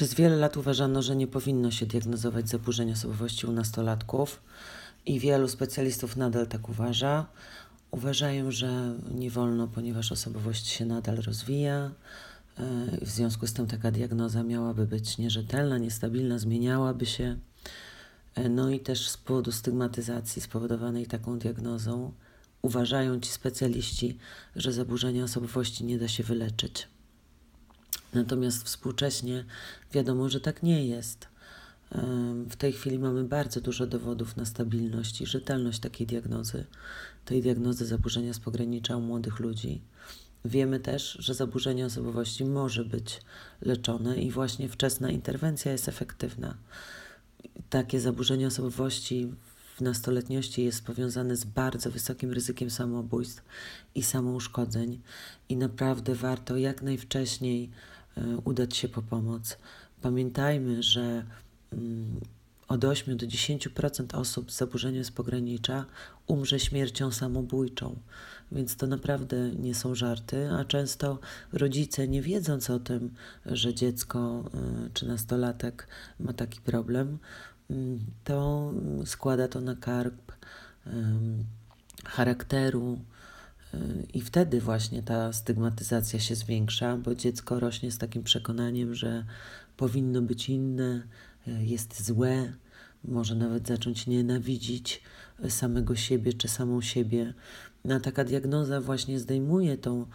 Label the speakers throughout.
Speaker 1: Przez wiele lat uważano, że nie powinno się diagnozować zaburzeń osobowości u nastolatków i wielu specjalistów nadal tak uważa. Uważają, że nie wolno, ponieważ osobowość się nadal rozwija. E, w związku z tym taka diagnoza miałaby być nierzetelna, niestabilna, zmieniałaby się. E, no i też z powodu stygmatyzacji spowodowanej taką diagnozą uważają ci specjaliści, że zaburzenia osobowości nie da się wyleczyć. Natomiast współcześnie wiadomo, że tak nie jest. W tej chwili mamy bardzo dużo dowodów na stabilność i rzetelność takiej diagnozy, tej diagnozy zaburzenia z pogranicza u młodych ludzi. Wiemy też, że zaburzenie osobowości może być leczone i właśnie wczesna interwencja jest efektywna. Takie zaburzenie osobowości w nastoletniości jest powiązane z bardzo wysokim ryzykiem samobójstw i samouszkodzeń i naprawdę warto jak najwcześniej udać się po pomoc. Pamiętajmy, że mm, od 8 do 10% osób z zaburzeniem z pogranicza umrze śmiercią samobójczą, więc to naprawdę nie są żarty, a często rodzice, nie wiedząc o tym, że dziecko e, czy nastolatek ma taki problem, mm, to składa to na karb charakteru, i wtedy właśnie ta stygmatyzacja się zwiększa, bo dziecko rośnie z takim przekonaniem, że powinno być inne, jest złe, może nawet zacząć nienawidzić samego siebie czy samą siebie. No, taka diagnoza właśnie zdejmuje tą,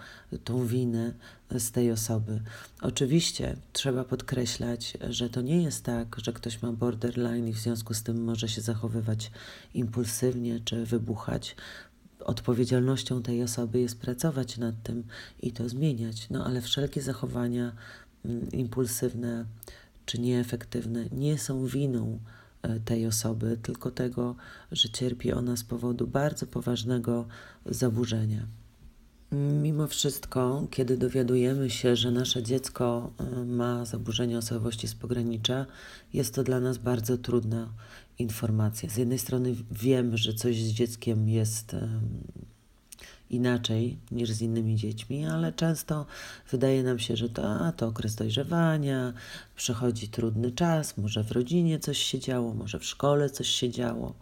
Speaker 1: tą winę z tej osoby. Oczywiście trzeba podkreślać, że to nie jest tak, że ktoś ma borderline i w związku z tym może się zachowywać impulsywnie czy wybuchać odpowiedzialnością tej osoby jest pracować nad tym i to zmieniać. No ale wszelkie zachowania mm, impulsywne czy nieefektywne nie są winą e, tej osoby, tylko tego, że cierpi ona z powodu bardzo poważnego zaburzenia. Mimo wszystko, kiedy dowiadujemy się, że nasze dziecko e, ma zaburzenie osobowości z pogranicza, jest to dla nas bardzo trudna informacja. Z jednej strony wiemy, że coś z dzieckiem jest inaczej niż z innymi dziećmi, ale często wydaje nam się, że to, a, to okres dojrzewania, przechodzi trudny czas, może w rodzinie coś się działo, może w szkole coś się działo.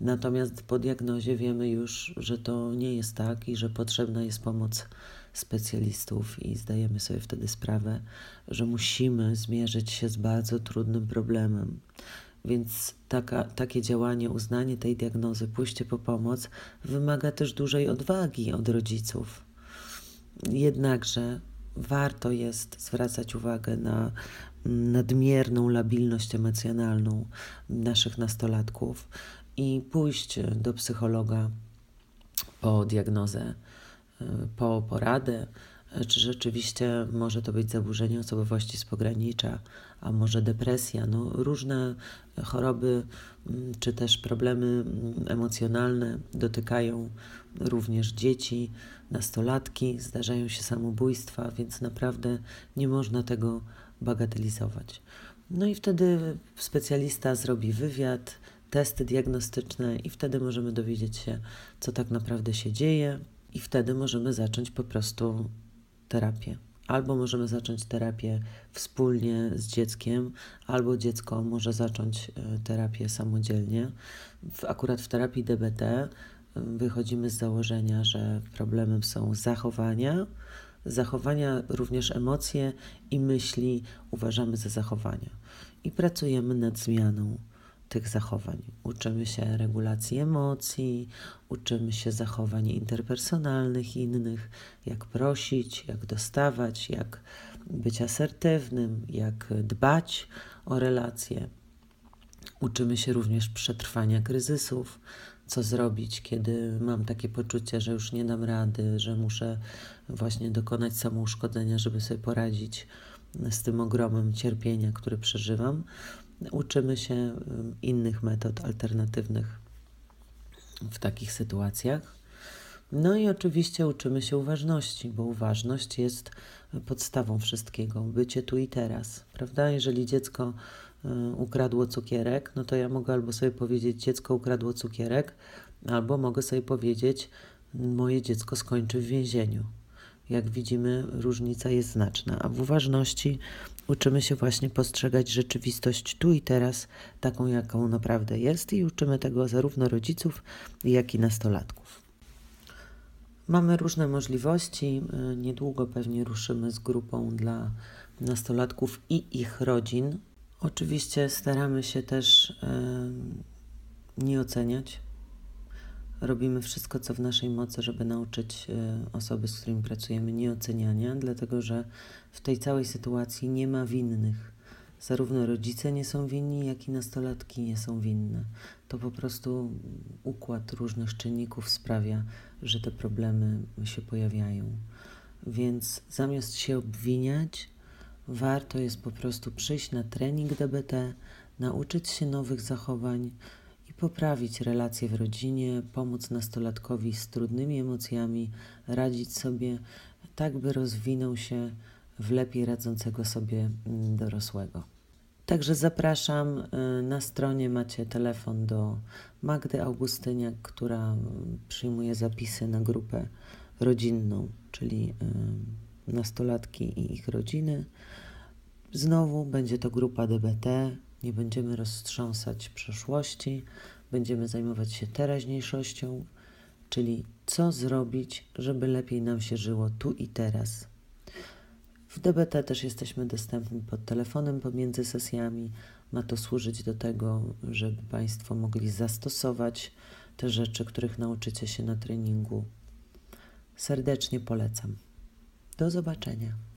Speaker 1: Natomiast po diagnozie wiemy już, że to nie jest tak i że potrzebna jest pomoc specjalistów i zdajemy sobie wtedy sprawę, że musimy zmierzyć się z bardzo trudnym problemem. Więc taka, takie działanie, uznanie tej diagnozy, pójście po pomoc wymaga też dużej odwagi od rodziców. Jednakże warto jest zwracać uwagę na nadmierną labilność emocjonalną naszych nastolatków i pójść do psychologa po diagnozę, po poradę, czy rzeczywiście może to być zaburzenie osobowości z pogranicza, a może depresja. No, różne choroby mm, czy też problemy mm, emocjonalne dotykają również dzieci, nastolatki, zdarzają się samobójstwa, więc naprawdę nie można tego bagatelizować. No i wtedy specjalista zrobi wywiad, testy diagnostyczne, i wtedy możemy dowiedzieć się, co tak naprawdę się dzieje, i wtedy możemy zacząć po prostu terapię. Albo możemy zacząć terapię wspólnie z dzieckiem, albo dziecko może zacząć e, terapię samodzielnie. W, akurat w terapii DBT e, wychodzimy z założenia, że problemem są zachowania, zachowania, również emocje i myśli uważamy za zachowania. I pracujemy nad zmianą tych zachowań. Uczymy się regulacji emocji, uczymy się zachowań interpersonalnych innych, jak prosić, jak dostawać, jak być asertywnym, jak dbać o relacje. Uczymy się również przetrwania kryzysów, co zrobić, kiedy mam takie poczucie, że już nie dam rady, że muszę właśnie dokonać samouszkodzenia, żeby sobie poradzić z tym ogromem cierpienia, który przeżywam uczymy się innych metod alternatywnych w takich sytuacjach. No i oczywiście uczymy się uważności, bo uważność jest podstawą wszystkiego, bycie tu i teraz, prawda? Jeżeli dziecko ukradło cukierek, no to ja mogę albo sobie powiedzieć, dziecko ukradło cukierek, albo mogę sobie powiedzieć, moje dziecko skończy w więzieniu. Jak widzimy, różnica jest znaczna, a w uważności uczymy się właśnie postrzegać rzeczywistość tu i teraz, taką jaką naprawdę jest, i uczymy tego zarówno rodziców, jak i nastolatków. Mamy różne możliwości. Y, Niedługo pewnie ruszymy z grupą dla nastolatków i ich rodzin. Oczywiście staramy się też y, nie oceniać. Robimy wszystko, co w naszej mocy, żeby nauczyć y, osoby, z którymi pracujemy, nieoceniania, dlatego że w tej całej sytuacji nie ma winnych. Zarówno rodzice nie są winni, jak i nastolatki nie są winne. To po prostu układ różnych czynników sprawia, że te problemy się pojawiają. Więc zamiast się obwiniać, warto jest po prostu przyjść na trening DBT, nauczyć się nowych zachowań poprawić relacje w rodzinie, pomóc nastolatkowi z trudnymi emocjami, radzić sobie tak, by rozwinął się w lepiej radzącego sobie mm, dorosłego. Także zapraszam. y, Na stronie macie telefon do Magdy Augustyniak, która y, przyjmuje zapisy na grupę rodzinną, czyli y, nastolatki i ich rodziny. Znowu będzie to grupa DBT. Nie będziemy roztrząsać przeszłości, będziemy zajmować się teraźniejszością, czyli co zrobić, żeby lepiej nam się żyło tu i teraz. W DBT też jesteśmy dostępni pod telefonem pomiędzy sesjami. Ma to służyć do tego, żeby Państwo mogli zastosować te rzeczy, których nauczycie się na treningu. Serdecznie polecam. Do zobaczenia.